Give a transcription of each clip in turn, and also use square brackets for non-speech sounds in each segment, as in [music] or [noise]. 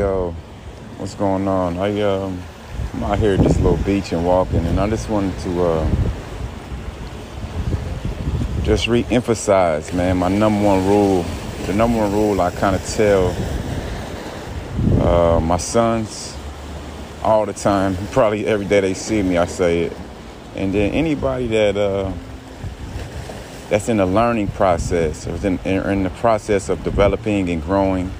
yo, what's going on? I um, I'm out here at this little beach and walking, and I just wanted to uh, just re-emphasize, man, my number one rule. The number one rule I kind of tell uh, my sons all the time. [laughs] Probably every day they see me, I say it. And then anybody that uh, that's in the learning process or in, in the process of developing and growing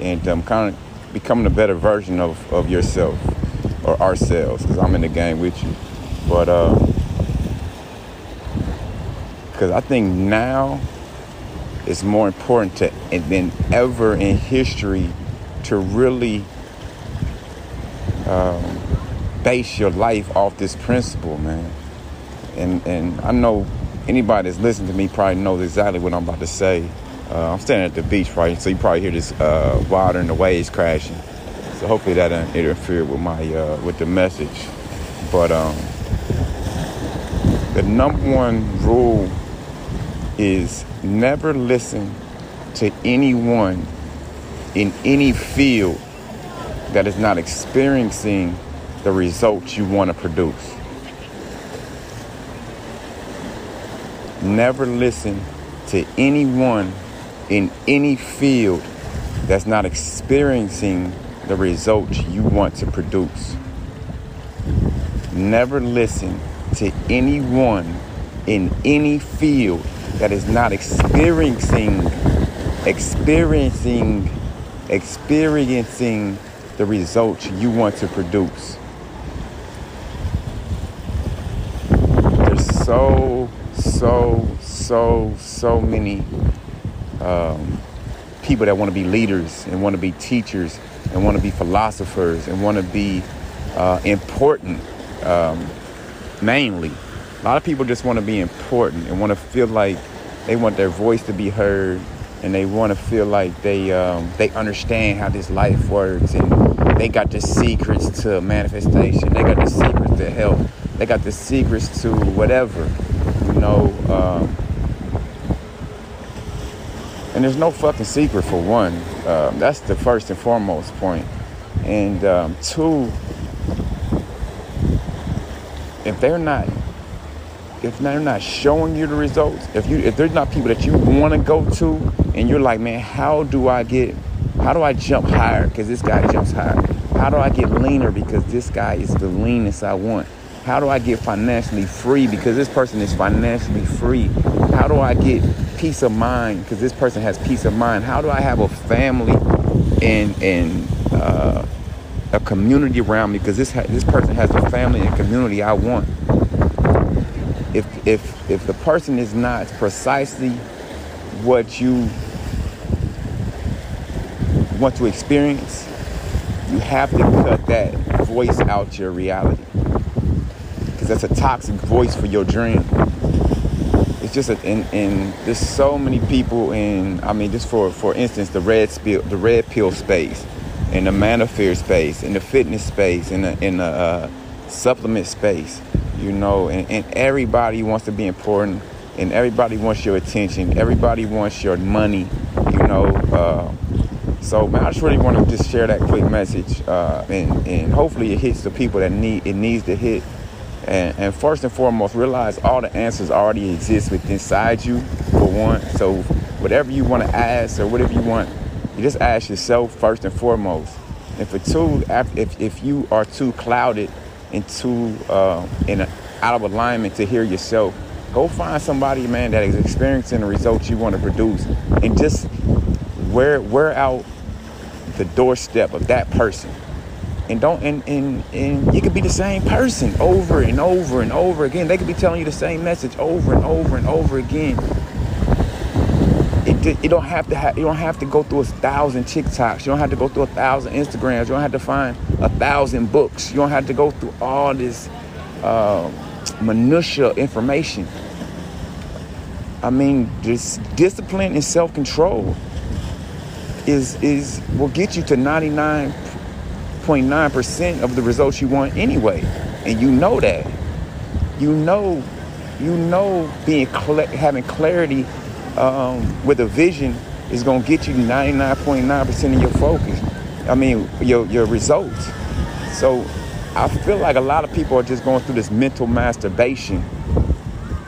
and um, kind of becoming a better version of, of yourself or ourselves because I'm in the game with you. But because uh, I think now it's more important to, than ever in history to really um, base your life off this principle, man. And and I know anybody that's listening to me probably knows exactly what I'm about to say. Uh, I'm standing at the beach, right? So you probably hear this uh, water and the waves crashing. So hopefully that doesn't interfere with my uh, with the message. But um, the number one rule is never listen to anyone in any field that is not experiencing the results you want to produce. Never listen to anyone in any field that's not experiencing the results you want to produce. Never listen to anyone in any field that is not experiencing experiencing experiencing the results you want to produce. There's so so, so, so many um, people that want to be leaders and want to be teachers and want to be philosophers and want to be uh, important, um, mainly. A lot of people just want to be important and want to feel like they want their voice to be heard and they want to feel like they um, they understand how this life works and they got the secrets to manifestation. They got the secrets to health. They got the secrets to whatever you know. Um, and there's no fucking secret for one. Um, that's the first and foremost point. And um, two, if they're not, if they're not showing you the results, if you, if there's not people that you want to go to, and you're like, man, how do I get, how do I jump higher? Because this guy jumps higher. How do I get leaner? Because this guy is the leanest I want. How do I get financially free because this person is financially free? How do I get peace of mind because this person has peace of mind? How do I have a family and and uh, a community around me because this ha- this person has the family and community I want? If if if the person is not precisely what you want to experience, you have to cut that voice out your reality that's a toxic voice for your dream. It's just a, and, and there's so many people in I mean just for for instance the red spill the red pill space in the manosphere space in the fitness space in the in the uh, supplement space you know and, and everybody wants to be important and everybody wants your attention everybody wants your money you know uh, so man I just really want to just share that quick message uh, and and hopefully it hits the people that need it needs to hit and, and, first and foremost, realize all the answers already exist within inside you, for one. So whatever you want to ask or whatever you want, you just ask yourself first and foremost. And for two, if, if you are too clouded and too uh, in a, out of alignment to hear yourself, go find somebody, man, that is experiencing the results you want to produce, and just wear wear out the doorstep of that person and don't and, and and you could be the same person over and over and over again they could be telling you the same message over and over and over again it, you don't have to you don't have to go through a thousand TikToks. You don't have to go through a thousand Instagrams. You don't have to find a thousand books. You don't have to go through all this uh, minutia information. I mean, just discipline and self control is is will get you to ninety nine 0.9% of the results you want anyway. And you know that. You know, you know being cl- having clarity um, with a vision is going to get you 99.9% of your focus. I mean, your your results. So I feel like a lot of people are just going through this mental masturbation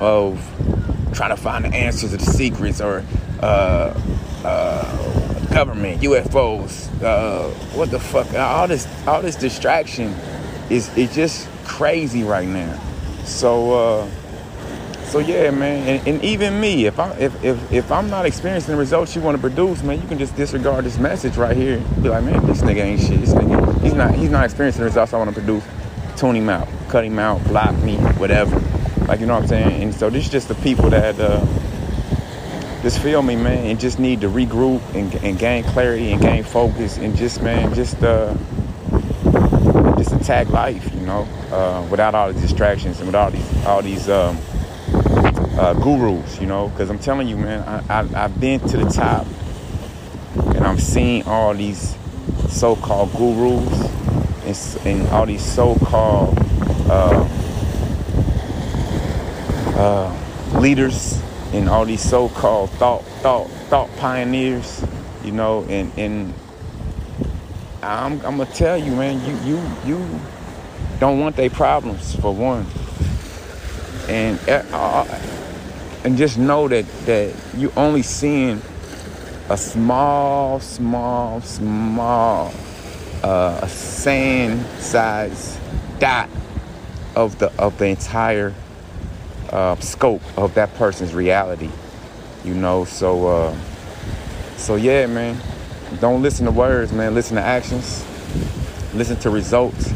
of trying to find the answers to the secrets or uh, government, UFOs, uh, what the fuck, all this, all this distraction is is just crazy right now. So, uh, so yeah, man, and, and, even me, if I if, if if I'm not experiencing the results you want to produce, man, you can just disregard this message right here. Be like, man, this nigga ain't shit. This nigga, he's not he's not experiencing the results I want to produce. Tune him out, cut him out, block me, whatever. Like you know what I'm saying? And so this is just the people that uh, just feel me, man, and just need to regroup and, and gain clarity and gain focus and just, man, just uh, just attack life, you know, uh, without all the distractions and without all these all these um, uh, gurus, you know, because I'm telling you, man, I, I, have been to the top and I'm seeing all these so-called gurus and, and all these so-called uh, uh, leaders and all these so-called thought thought thought pioneers, you know, and and I'm, I'm gonna tell you, man, you you you don't want their problems for one, and uh, uh, and just know that that you only seeing a small, small, small, uh, a sand size dot of the of the entire uh, scope of that person's reality. You know, so uh, so yeah, man. Don't listen to words, man. Listen to actions. Listen to results,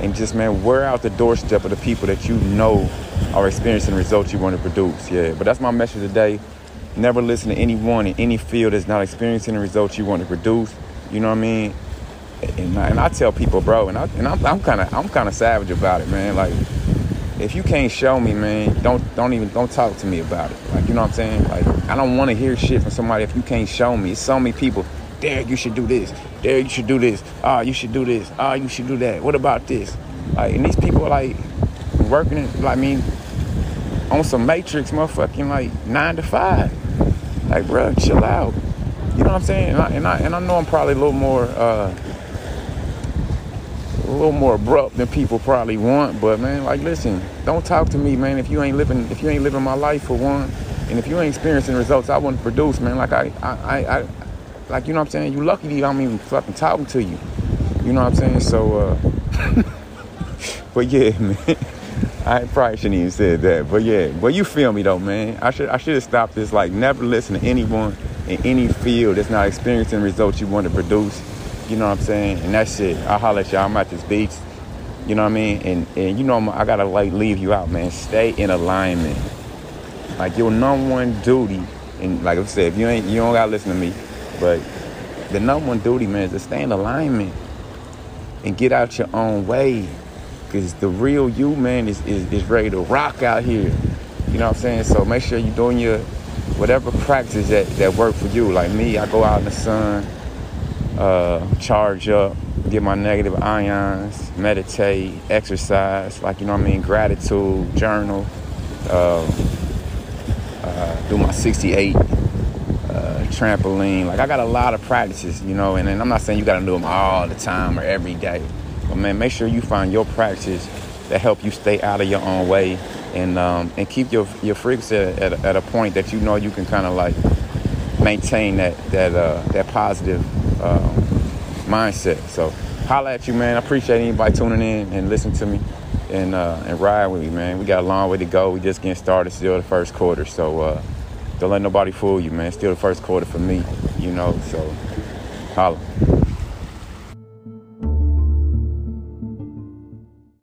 and just man, wear out the doorstep of the people that you know are experiencing results you want to produce. Yeah, but that's my message today. Never listen to anyone in any field that's not experiencing the results you want to produce. You know what I mean? And I, and I tell people, bro, and I and I'm kind of I'm kind of savage about it, man. Like if you can't show me, man, don't don't even don't talk to me about it. Like you know what I'm saying? Like I don't want to hear shit from somebody if you can't show me. It's so many people. Derek, you should do this. Derek, you should do this. Ah, you should do this. Ah, you should do that. What about this? Like, and these people are like working, like, I mean, on some matrix, motherfucking like nine to five. Like, bro, chill out. You know what I'm saying? And I and I, and I know I'm probably a little more. uh a little more abrupt than people probably want. But man, like, listen, don't talk to me, man. If you ain't living, if you ain't living my life for one, and if you ain't experiencing results I want to produce, man, like I, I, I, I like you know what I'm saying. You lucky I'm even fucking talking to you. You know what I'm saying? So, uh, [laughs] but yeah, [laughs] man. I probably shouldn't even said that, but yeah, but you feel me though, man. I should I should have stopped this. Like, never listen to anyone in any field that's not experiencing results you want to produce you know what I'm saying? And that's it. I'll holler at y'all. I'm at this beach. You know what I mean? And and you know I gotta like leave you out, man. Stay in alignment. Like your number one duty, and like I said, if you ain't you don't gotta listen to me, but the number one duty, man, is to stay in alignment and get out your own way. Cause the real you, man, is, is, is ready to rock out here. You know what I'm saying? So make sure you're doing your whatever practice that, that work for you. Like me, I go out in the sun, uh, charge up, get my negative ions, meditate, exercise, like, you know I mean, gratitude, journal, uh, uh, do my 68 uh, trampoline. Like, I got a lot of practices, you know, and, and I'm not saying you got to do them all the time or every day, but man, make sure you find your practices that help you stay out of your own way and um, and keep your your frequency at, at, at, a point that you know you can kind of like maintain that that uh, that positive um, mindset. So holla at you, man. I appreciate anybody tuning in and listening to me and uh, and ride with me, man. We got a long way to go. We just getting started. Still the first quarter, so uh, don't let nobody fool you, man. Still the first quarter for me, you know. So holla.